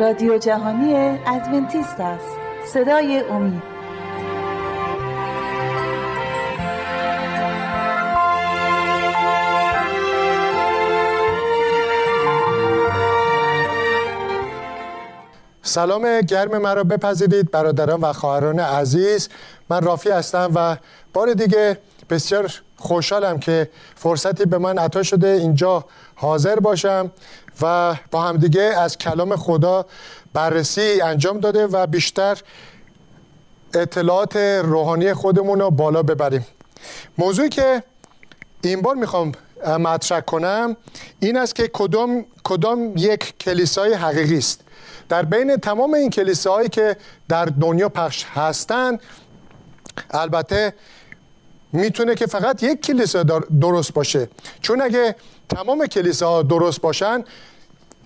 رادیو جهانی ادونتیست است. صدای امید. سلام گرم مرا بپذیرید برادران و خواهران عزیز. من رافی هستم و بار دیگه بسیار خوشحالم که فرصتی به من عطا شده. اینجا حاضر باشم و با همدیگه از کلام خدا بررسی انجام داده و بیشتر اطلاعات روحانی خودمون رو بالا ببریم. موضوعی که این بار می‌خوام مطرح کنم این است که کدام, کدام یک کلیسای حقیقی است. در بین تمام این کلیساهایی که در دنیا پخش هستند البته می‌تونه که فقط یک کلیسا درست باشه. چون اگه تمام کلیساها درست باشن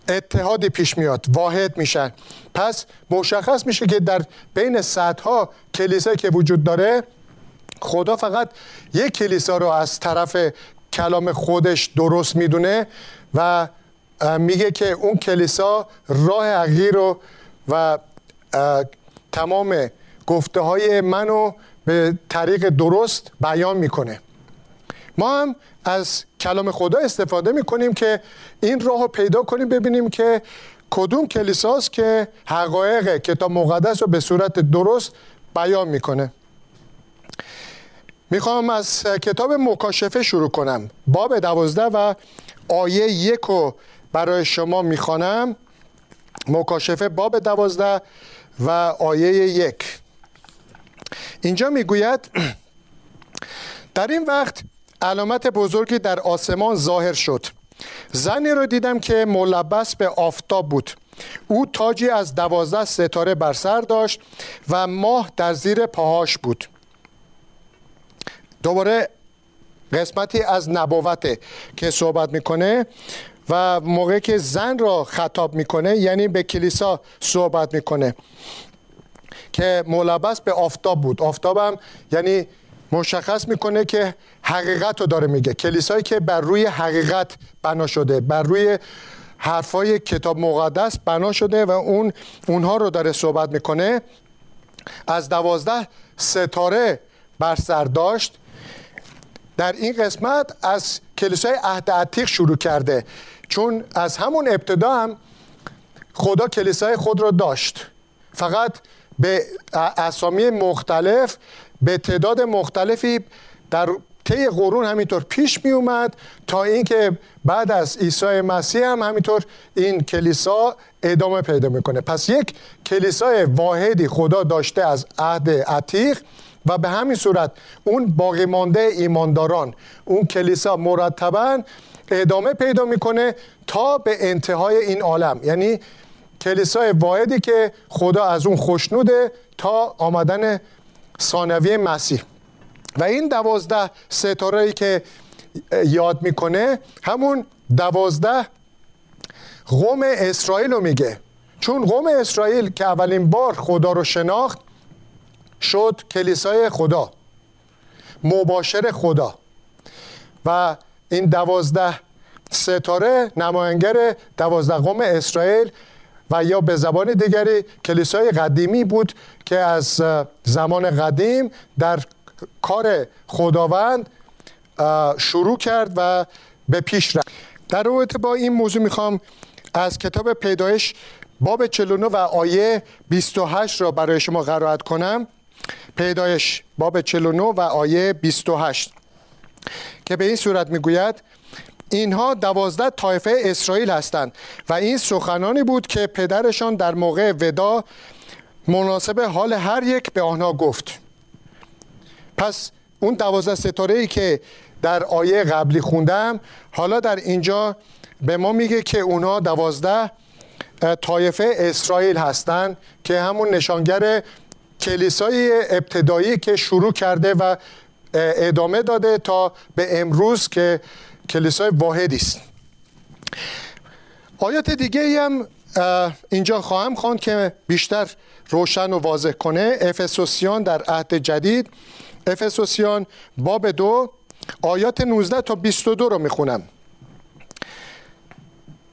اتحادی پیش میاد واحد میشن. پس مشخص میشه که در بین صدها کلیسایی که وجود داره خدا فقط یک کلیسا رو از طرف کلام خودش درست می‌دونه و میگه که اون کلیسا راه حقیقی رو و تمام گفته های منو به طریق درست بیان می‌کنه. ما هم از کلام خدا استفاده می‌کنیم که این راه رو پیدا کنیم ببینیم که کدوم کلیساست که حقایق کتاب مقدس رو به صورت درست بیان می‌کنه. می‌خوام از کتاب مکاشفه شروع کنم. باب دوازده و آیه یک رو برای شما می‌خوانم. مکاشفه باب دوازده و آیه یک. اینجا می‌گوید در این وقت علامت بزرگی در آسمان ظاهر شد. زنی رو دیدم که ملبس به آفتاب بود. او تاجی از دوازده ستاره بر سر داشت و ماه در زیر پاهاش بود. دوباره قسمتی از نبوته که صحبت می‌کنه و موقعی که زن را خطاب می‌کنه یعنی به کلیسا صحبت می‌کنه. که ملبس به آفتاب بود. آفتابم یعنی مشخص می‌کنه که حقیقت رو داره میگه. کلیسایی که بر روی حقیقت بنا شده بر روی حرفای کتاب مقدس بنا شده و اون اونها رو داره صحبت می‌کنه. از دوازده ستاره بر سر داشت. در این قسمت از کلیسای عهد عتیق شروع کرده. چون از همون ابتدا هم خدا کلیسای خود را داشت. فقط به اسامی مختلف به تعداد مختلفی در طی قرون همینطور پیش می اومد تا اینکه بعد از عیسی مسیح هم همینطور این کلیسا ادامه پیدا می‌کنه. پس یک کلیسای واحدی خدا داشته از عهد عتیق و به همین صورت اون باقی مانده ایمانداران اون کلیسا مرتبا ادامه پیدا می‌کنه تا به انتهای این عالم. یعنی کلیسای واحدی که خدا از اون خوشنوده تا آمدن ثانوی مسیح. و این دوازده ستاره که یاد می‌کنه همون دوازده قوم اسرائیل رو میگه. چون قوم اسرائیل که اولین بار خدا رو شناخت شد کلیسای خدا مباشر خدا. و این دوازده ستاره نماینگر دوازده قوم اسرائیل و یا به زبان دیگری کلیسای قدیمی بود که از زمان قدیم در کار خداوند شروع کرد و به پیش رفت. در رابطه با این موضوع می‌خوام از کتاب پیدایش باب 49 و آیه 28 را برای شما قرائت کنم. پیدایش باب 49 و آیه 28 که به این صورت می‌گوید اینها دوازده طایفه اسرائیل هستند و این سخنانی بود که پدرشان در موقع ودا مناسب حال هر یک به آنها گفت. پس اون دوازده ستاره ای که در آیه قبلی خوندم حالا در اینجا به ما میگه که اونها دوازده طایفه اسرائیل هستند که همون نشانگر کلیسای ابتدایی که شروع کرده و ادامه داده تا به امروز که کلیسای واحدی است. آیات دیگه هم اینجا خواهم خواند که بیشتر روشن و واضح کنه. افسوسیان در عهد جدید. افسوسیان باب دو آیات 19 تا 22 رو می‌خونم.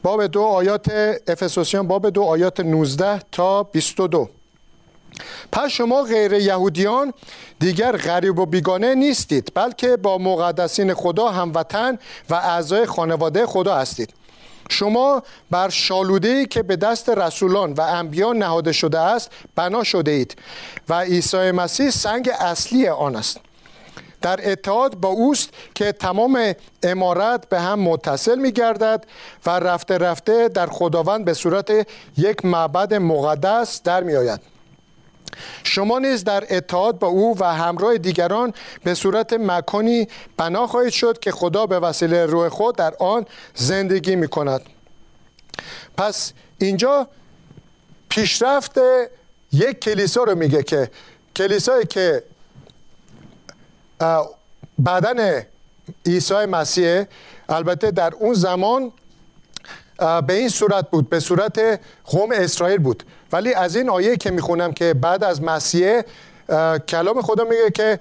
باب دو آیات افسوسیان باب دو آیات 19 تا 22 پس شما غیر یهودیان دیگر غریب و بیگانه نیستید بلکه با مقدسین خدا هموطن و اعضای خانواده خدا هستید. شما بر شالوده که به دست رسولان و انبیان نهاده شده است بنا شده اید و عیسی مسیح سنگ اصلی آن است. در اتحاد با اوست که تمام امارت به هم متصل می گردد و رفته رفته در خداوند به صورت یک معبد مقدس در می آید شما نیز در اتحاد با او و همراه دیگران به صورت مکانی بنا خواهید شد که خدا به وسیله روح خود در آن زندگی می کند پس اینجا پیشرفت یک کلیسا رو میگه که کلیسایی که بدن عیسی مسیح البته در اون زمان به این صورت بود به صورت قوم اسرائیل بود. ولی از این آیه که می‌خونم که بعد از مسیح کلام خدا میگه که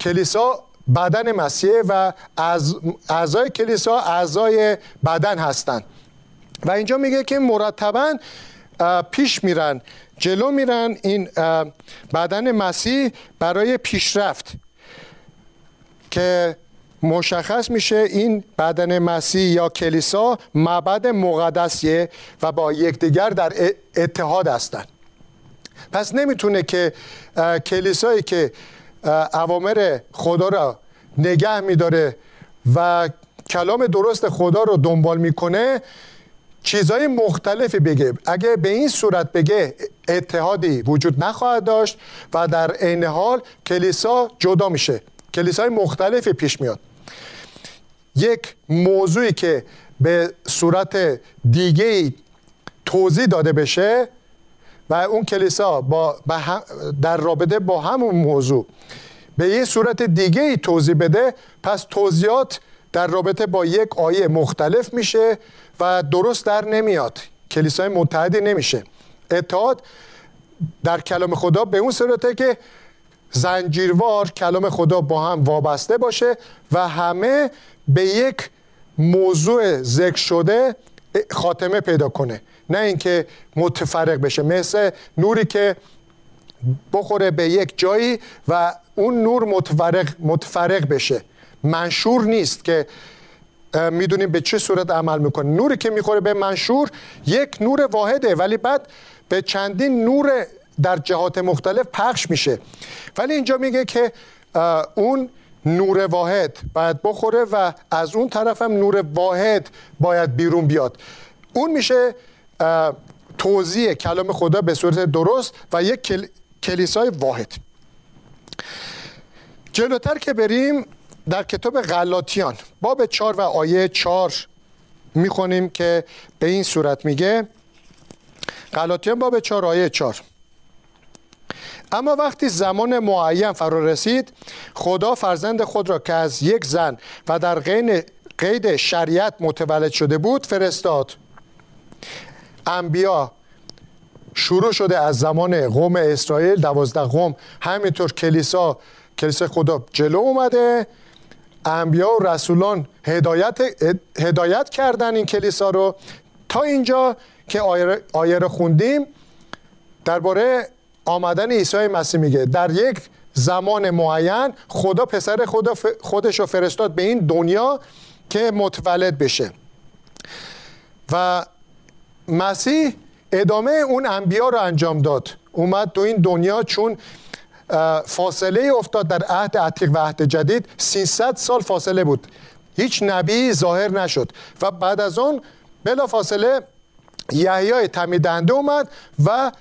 کلیسا بدن مسیح و از اعضای کلیسا اعضای بدن هستند و اینجا میگه که مرتبا پیش میرن جلو میرن این بدن مسیح برای پیشرفت که مشخص میشه این بدن مسیح یا کلیسا معبد مقدسیه و با یکدیگر در اتحاد هستند. پس نمی‌تونه که کلیسایی که اوامر خدا را نگه میداره و کلام درست خدا رو دنبال می‌کنه چیزهای مختلفی بگه. اگه به این صورت بگه اتحادی وجود نخواهد داشت و در عین حال کلیسا جدا میشه. کلیسای مختلفی پیش میاد. یک موضوعی که به صورت دیگه توضیح داده بشه و اون کلیسا با در رابطه با همون موضوع به یه صورت دیگه ای توضیح بده پس توضیحات در رابطه با یک آیه مختلف میشه و درست در نمیاد. کلیسای متحدی نمیشه. اتحاد در کلام خدا به اون صورته که زنجیروار کلام خدا با هم وابسته باشه و همه به یک موضوع ذکر شده خاتمه پیدا کنه. نه اینکه متفرق بشه. مثل نوری که بخوره به یک جایی و اون نور متفرق, متفرق بشه. منشور نیست که می‌دونیم به چه صورت عمل می‌کنه. نوری که می‌خوره به منشور یک نور واحده ولی بعد به چندین نور در جهات مختلف پخش میشه. ولی اینجا میگه که اون نور واحد باید بخوره و از اون طرف هم نور واحد باید بیرون بیاد. اون میشه توضیح کلام خدا به صورت درست و یک کلیسای واحد. جلوتر که بریم در کتاب غلاطیان باب چار و آیه چار می‌خونیم که به این صورت میگه. غلاطیان باب چار آیه چار اما وقتی زمان معین فرا رسید خدا فرزند خود را که از یک زن و در قید شریعت متولد شده بود فرستاد. انبیا شروع شده از زمان قوم اسرائیل دوازده قوم همینطور کلیسا کلیسا خدا جلو اومده. انبیا و رسولان هدایت, هدایت کردن این کلیسا رو. تا اینجا که آیه رو خوندیم درباره آمدن عیسی مسیح میگه در یک زمان معین خدا پسر خدا خودش رو فرستاد به این دنیا که متولد بشه. و مسیح ادامه اون انبیا رو انجام داد. اومد تو این دنیا چون فاصله افتاد در عهد عتیق و عهد جدید. 300 سال فاصله بود. هیچ نبی ظاهر نشد. و بعد از اون بلا فاصله یحیای تمیدنده اومد و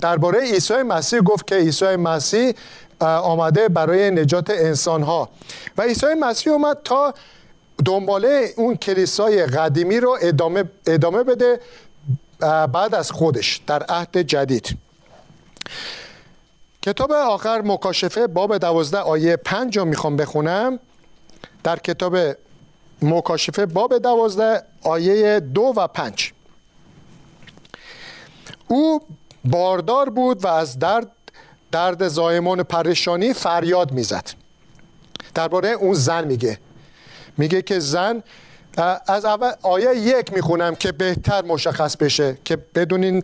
درباره عیسی مسیح گفت که عیسی مسیح آمده برای نجات انسان ها و عیسی مسیح اومد تا دنباله اون کلیسای قدیمی رو ادامه, ادامه بده بعد از خودش در عهد جدید. کتاب آخر مکاشفه باب دوازده آیه پنج رو می‌خوام بخونم. در کتاب مکاشفه باب دوازده آیه دو و پنج. او باردار بود و از درد درد زایمان پریشانی فریاد می‌زد. درباره اون زن میگه. میگه که زن از اول آیه یک می‌خونم که بهتر مشخص بشه که بدونین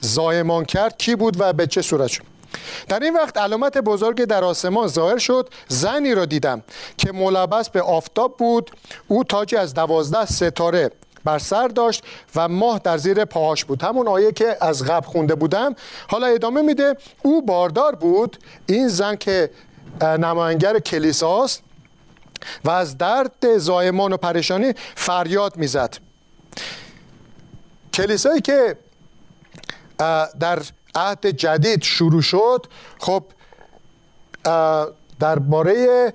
زایمان کرد کی بود و به چه صورت شد. در این وقت علامت بزرگ در آسمان ظاهر شد زنی را دیدم که ملبس به آفتاب بود او تاجی از دوازده ستاره بر سر داشت و ماه در زیر پاهاش بود. همون آیه که از قبل خونده بودم حالا ادامه میده او باردار بود. این زن که نماینگر کلیساست و از درد زایمان و پریشانی فریاد می‌زد. کلیسایی که در عهد جدید شروع شد خب درباره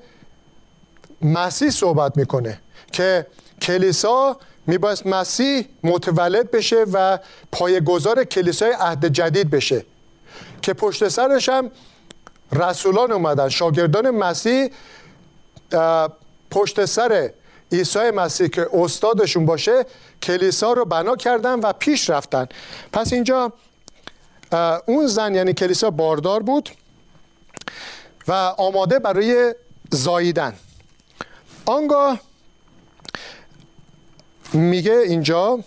مسیح صحبت می‌کنه که کلیسا میباید مسیح متولد بشه و پایگذار کلیسای عهد جدید بشه. که پشت سرش هم رسولان اومدن. شاگردان مسیح پشت سر عیسی مسیح که استادشون باشه کلیسا رو بنا کردن و پیش رفتن. پس اینجا اون زن یعنی کلیسا باردار بود و آماده برای زاییدن. آنگاه میگه اینجا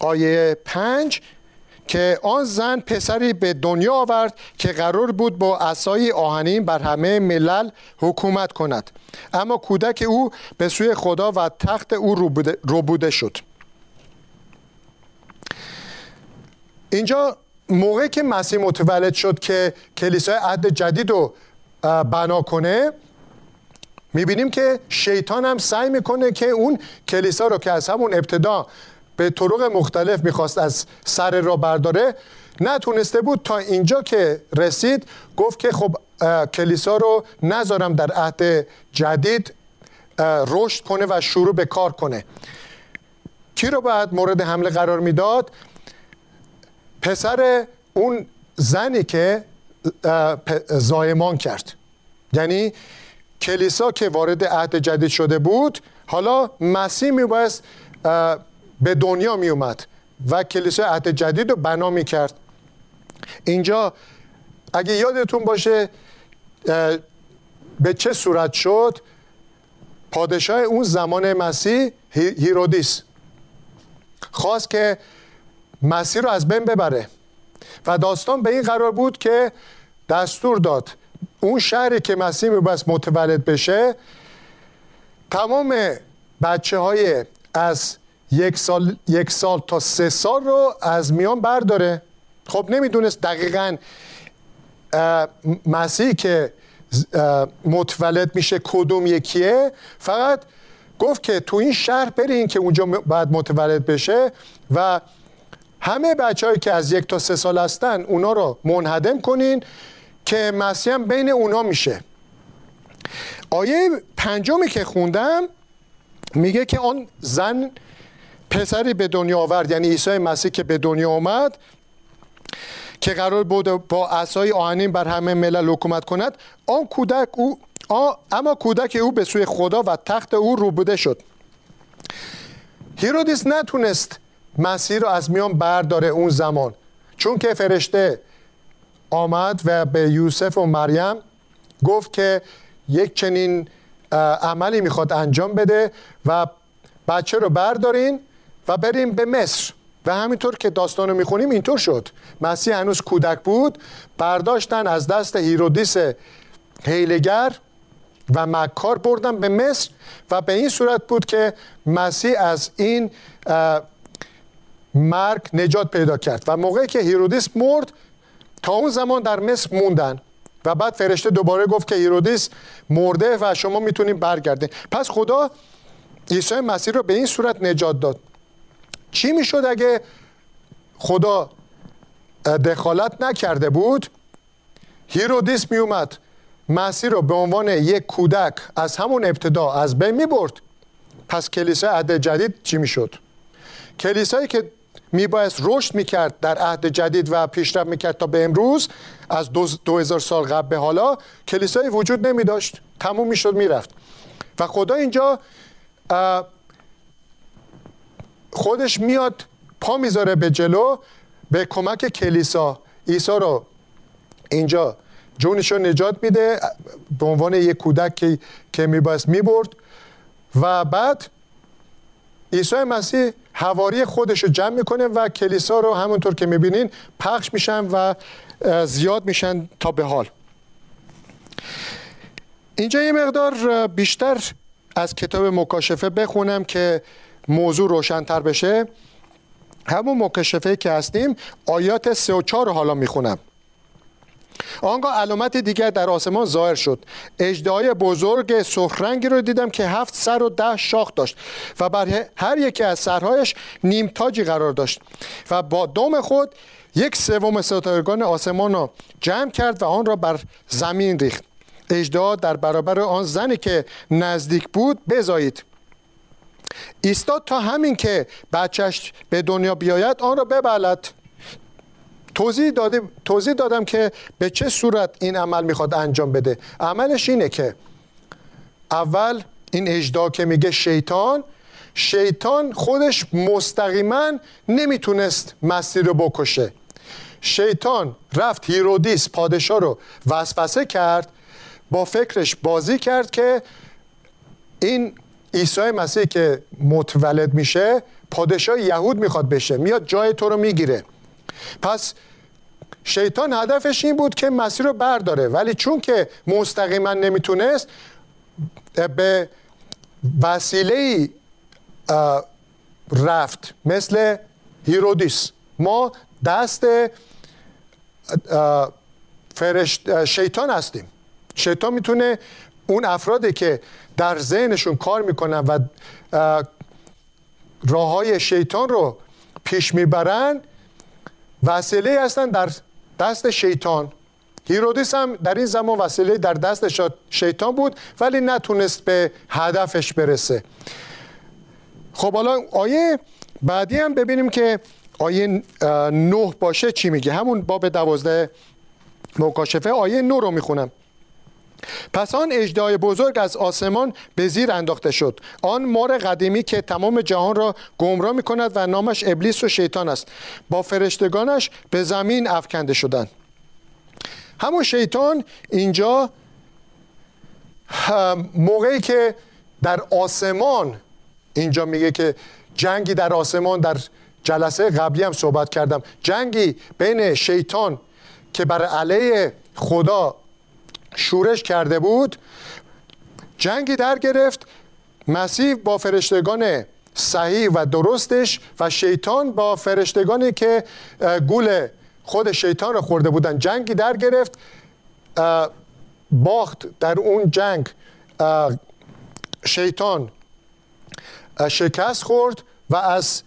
آیه پنج که آن زن پسری به دنیا آورد که قرار بود با اسای آهنین بر همه ملل حکومت کند. اما کودک او به سوی خدا و تخت او روبوده شد. اینجا موقعی که مسیح متولد شد که کلیسای عهد جدید رو بنا کنه می‌بینیم که شیطان هم سعی می‌کنه که اون کلیسا رو که از همون ابتدا به طرق مختلف می‌خواست از سر را برداره نتونسته بود تا اینجا که رسید گفت که خب کلیسا رو نذارم در عهد جدید رشد کنه و شروع به کار کنه. کی رو باید مورد حمله قرار می‌داد؟ پسر اون زنی که زایمان کرد. یعنی کلیسا که وارد عهد جدید شده بود حالا مسیح میبایست به دنیا می اومد و کلیسا عهد جدید رو بنا می کرد اینجا اگه یادتون باشه به چه صورت شد؟ پادشاه اون زمان مسیح هیرودیس خواست که مسیح رو از بین ببره و داستان به این قرار بود که دستور داد اون شهری که مسیح میبست متولد بشه تمام بچه های از یک سال, یک سال تا سه سال رو از میان برداره. خب نمی‌دونست دقیقا مسیح که متولد میشه کدوم یکیه. فقط گفت که تو این شهر برین که اونجا باید متولد بشه و همه بچه که از یک تا سه سال هستن اونا رو منهدم کنین. که مسیح هم بین اونا میشه. آیه پنجمی که خوندم میگه که آن زن پسری به دنیا آورد یعنی عیسی مسیح که به دنیا آمد که قرار بود با عصای آهنین بر همه ملل حکومت کند آن کودک او اما کودک او به سوی خدا و تخت او روبوده شد. هیرودیس نتونست مسیح رو از میان برداره اون زمان چون که فرشته آمد و به یوسف و مریم گفت که یک چنین عملی می‌خواد انجام بده و بچه رو بردارین و بریم به مصر. و همینطور که داستان رو می‌خونیم اینطور شد. مسیح هنوز کودک بود. برداشتن از دست هیرودیس حیله‌گر و مکار بردن به مصر و به این صورت بود که مسیح از این مرگ نجات پیدا کرد. و موقعی که هیرودیس مرد تا اون زمان در مصر موندن. و بعد فرشته دوباره گفت که هیرودیس مرده و شما می‌تونید برگردین. پس خدا عیسی مسیح رو به این صورت نجات داد. چی می‌شد اگه خدا دخالت نکرده بود؟ هیرودیس می اومد مسیح رو به عنوان یک کودک از همون ابتدا از بین می برد پس کلیسای عهد جدید چی می‌شد؟ کلیسایی که میبایست رشد می‌کرد در عهد جدید و پیشرفت می‌کرد تا به امروز. از دو, دو هزار سال قبل به حالا کلیسایی وجود نمی داشت تموم می‌شد می‌رفت. و خدا اینجا خودش میاد پا می‌ذاره به جلو به کمک کلیسا. عیسی رو اینجا جونش رو نجات میده به عنوان یک کودک که, که میبایست می‌برد. و بعد عیسی مسیح حواری خودش رو جمع می‌کنه و کلیسا رو همونطور که می‌بینین پخش میشن و زیاد میشن تا به حال. اینجا یه مقدار بیشتر از کتاب مکاشفه بخونم که موضوع روشنتر بشه. همون مکاشفه که هستیم آیات سه و چهار رو حالا می‌خونم. آنگاه علامت دیگر در آسمان ظاهر شد. اجدهای بزرگ سخرنگی رو دیدم که هفت سر و ده شاخ داشت و بر هر یکی از سرهایش نیم تاجی قرار داشت و با دم خود یک سوم ستارگان آسمان را جمع کرد و آن را بر زمین ریخت. اجدا در برابر آن زنی که نزدیک بود بزایید. ایستاد تا همین که بچهش به دنیا بیاید آن را ببلد. توضیح, توضیح دادم که به چه صورت این عمل می‌خواد انجام بده. عملش اینه که اول این اجدا که میگه شیطان شیطان خودش مستقیما نمی‌تونست مسیر رو بکشه. شیطان رفت هیرودیس پادشاه رو وسوسه کرد با فکرش بازی کرد که این عیسی مسیح که متولد میشه پادشاه یهود می‌خواد بشه میاد جای تو رو می‌گیره. پس شیطان هدفش این بود که مسیر رو برداره. ولی چون که مستقیما نمی‌تونست به وسیله رفت مثل هیرودیس. ما دست فرشت شیطان هستیم. شیطان می‌تونه اون افرادی که در ذهنشون کار می‌کنن و راه های شیطان رو پیش می‌برن وسیله هستن در دست شیطان. هیرودیس هم در این زمان وسیله در دست شیطان بود ولی نتونست به هدفش برسه. خب حالا آیه بعدی هم ببینیم که آیه نه باشه چی میگه؟ همون باب دوازده مکاشفه آیه نه رو می‌خونم. پس آن اجدای بزرگ از آسمان به زیر انداخته شد. آن مار قدیمی که تمام جهان را گمراه می کند و نامش ابلیس و شیطان است. با فرشتگانش به زمین افکنده شدند. همون شیطان اینجا موقعی که در آسمان اینجا میگه که جنگی در آسمان در جلسه قبلی هم صحبت کردم. جنگی بین شیطان که بر علیه خدا شورش کرده بود جنگی در گرفت مسیح با فرشتگان صحیح و درستش و شیطان با فرشتگانی که گول خود شیطان رو خورده بودن جنگی در گرفت باخت در اون جنگ شیطان شکست خورد و از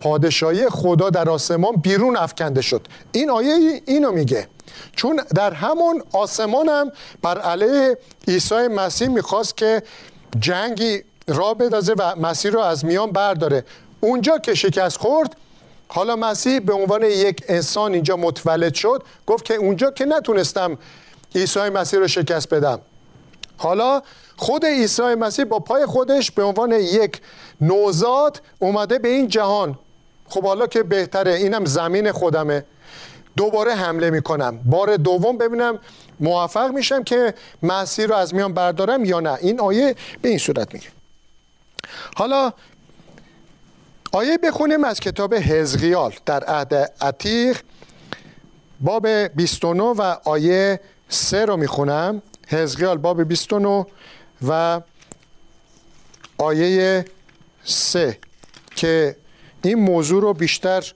پادشاهی خدا در آسمان بیرون افکنده شد. این آیه اینو میگه. چون در همون آسمان هم بر علیه عیسی مسیح می‌خواست که جنگی را بدازه و مسیح رو از میان برداره. اونجا که شکست خورد حالا مسیح به عنوان یک انسان اینجا متولد شد گفت که اونجا که نتونستم عیسی مسیح رو شکست بدم. حالا خود عیسی مسیح با پای خودش به عنوان یک نوزاد اومده به این جهان. خب حالا که بهتره اینم زمین خودمه. دوباره حمله می‌کنم. بار دوم ببینم موفق میشم که مسیر رو از میان بردارم یا نه. این آیه به این صورت میگه. حالا آیه بخونیم از کتاب حزقیال در عهد عتیق باب 29 و آیه 3 رو می‌خونم. حزقیال باب 29 و آیه 3 که این موضوع رو بیشتر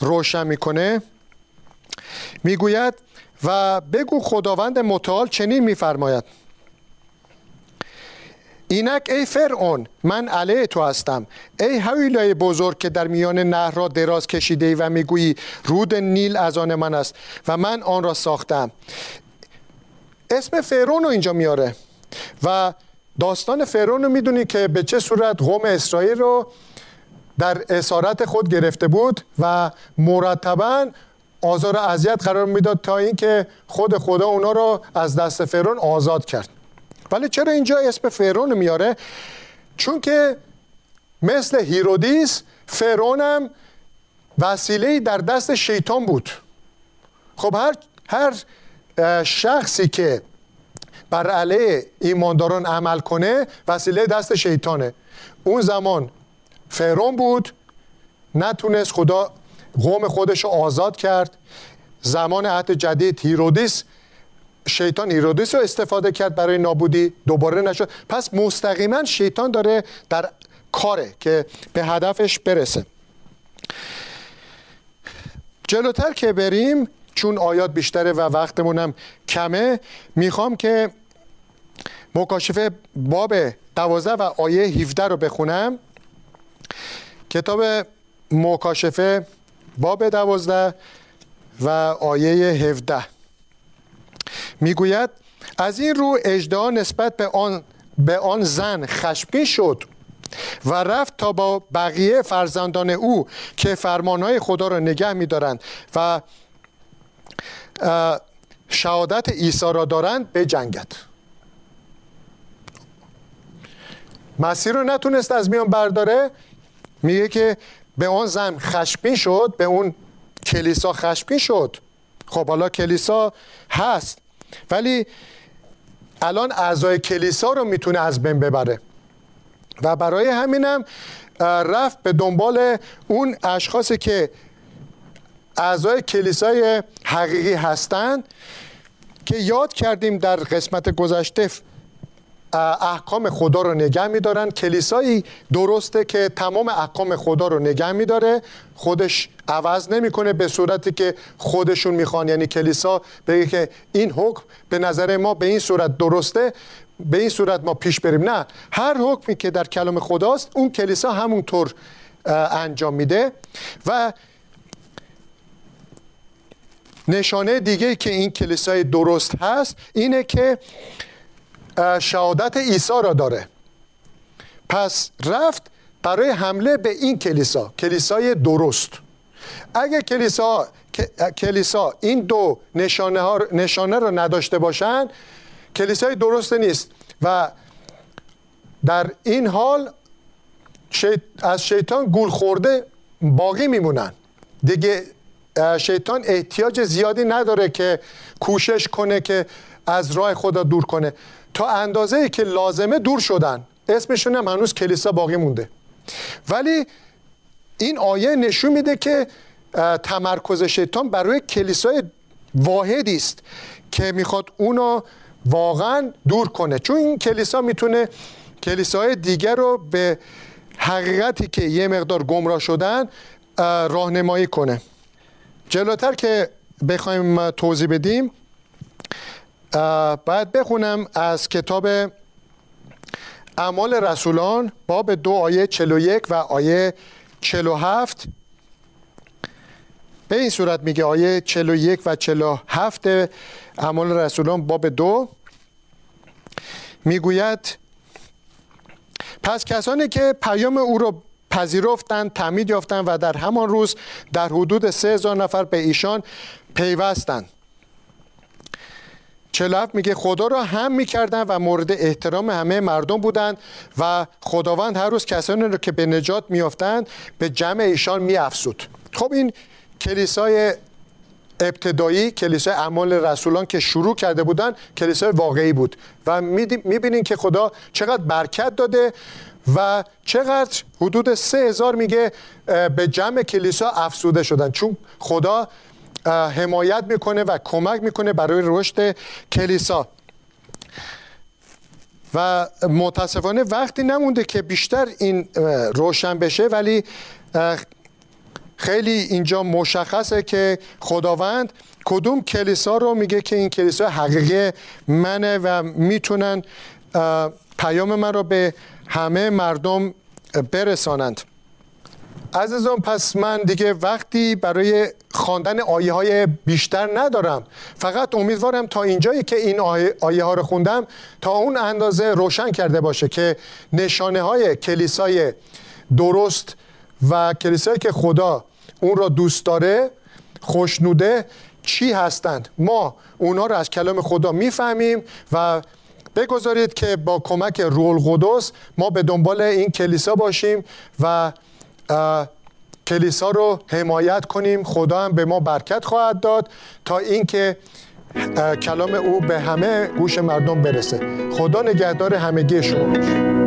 روشن می‌کنه. می‌گوید و بگو خداوند متعال چنین میفرماید. اینک ای فرعون من علیه تو هستم. ای حویلای بزرگ که در میان نهر را دراز کشیده و می‌گویی رود نیل از آن من است و من آن را ساختم. اسم فرعون رو اینجا میاره و داستان فرعون رو می‌دونی که به چه صورت قوم اسرائیل رو در اسارت خود گرفته بود و مرتبا آزار و اذیت قرار می‌داد تا اینکه خود خدا اونا رو از دست فرعون آزاد کرد. ولی چرا اینجا اسم فرعون میاره؟ چون که مثل هیرودیس فرعون هم وسیله در دست شیطان بود. خب هر هر شخصی که بر علیه ایمانداران عمل کنه وسیله دست شیطانه. اون زمان فرعون بود نتونست خدا قوم خودش رو آزاد کرد. زمان عهد جدید هیرودیس شیطان هیرودیس رو استفاده کرد برای نابودی دوباره نشد. پس مستقیما شیطان داره در کاره که به هدفش برسه. جلوتر که بریم چون آیات بیشتره و وقتمونم کمه می‌خوام که مکاشفه باب دوازده و آیه 17 رو بخونم. کتاب مکاشفه باب دوازده و آیه 17 می‌گوید از این رو اجدها نسبت به آن به آن زن خشمگین شد و رفت تا با بقیه فرزندان او که فرمانهای خدا را نگه میدارند و شهادت عیسی را دارند به جنگت. مسیر رو نتونست از میان برداره. میگه که به اون زن خشمگین شد به اون کلیسا خشمگین شد. خب حالا کلیسا هست ولی الان اعضای کلیسا رو می‌تونه از بین ببره. و برای همینم رفت به دنبال اون اشخاصی که اعضای کلیسای حقیقی هستند که یاد کردیم در قسمت گذشته احکام خدا رو نگه میدارن. کلیسایی درسته که تمام احکام خدا رو نگه میداره. خودش عوض نمی‌کنه به صورتی که خودشون می‌خوان. یعنی کلیسا بگه که این حکم به نظر ما به این صورت درسته به این صورت ما پیش بریم. نه هر حکمی که در کلام خداست اون کلیسا همونطور انجام میده. و نشانه دیگه که این کلیسای درست هست اینه که شهادت عیسی را داره. پس رفت برای حمله به این کلیسا. کلیسای درست. اگر کلیسا کلیسا این دو نشانه, ها نشانه را نداشته باشند کلیسای درست نیست. و در این حال از شیطان گول خورده باقی میمونن. دیگه شیطان احتیاج زیادی نداره که کوشش کنه که از راه خدا دور کنه. تا اندازه که لازمه دور شدن. اسمشون هم هنوز کلیسا باقی مونده. ولی این آیه نشون میده که تمرکز شیطان برای کلیسای واحدی است که می‌خواد اونو واقعا دور کنه. چون این کلیسا می‌تونه کلیساهای دیگر رو به حقیقتی که یه مقدار گمراه شدن راهنمایی کنه. جلوتر که بخوایم توضیح بدیم باید بخونم از کتاب اعمال رسولان باب دو آیه 41 و آیه 47 به این صورت میگه آیه 41 و 47 اعمال رسولان باب دو. می‌گوید پس کسانی که پیام او را پذیرفتند تعمید یافتند و در همان روز در حدود سه هزار نفر به ایشان پیوستند. 47 میگه خدا را هم می‌کردن و مورد احترام همه مردم بودند و خداوند هر روز کسانی را که به نجات میافتند به جمع ایشان میافزود. خب این کلیسای ابتدایی کلیسای اعمال رسولان که شروع کرده بودن کلیسای واقعی بود و می‌بینین که خدا چقدر برکت داده و چقدر حدود سه هزار میگه به جمع کلیسا افسوده شدن. چون خدا حمایت می‌کنه و کمک می‌کنه برای رشد کلیسا. و متاسفانه وقتی نمونده که بیشتر این روشن بشه ولی خیلی اینجا مشخصه که خداوند کدوم کلیسا رو میگه که این کلیسا حقیقی منه و می‌تونن پیام من رو به همه مردم برسانند. عزیزان پس من دیگه وقتی برای خواندن آیه های بیشتر ندارم. فقط امیدوارم تا اینجایی که این آیه, آیه ها رو خوندم تا اون اندازه روشن کرده باشه که نشانه های کلیسای درست و کلیسایی که خدا اون را دوست داره خوشنوده چی هستند. ما اونا رو از کلام خدا می‌فهمیم و بگذارید که با کمک رول قدس ما به دنبال این کلیسا باشیم و کلیسا رو حمایت کنیم. خدا هم به ما برکت خواهد داد تا اینکه کلام او به همه گوش مردم برسه. خدا نگهدار همگی شما باشه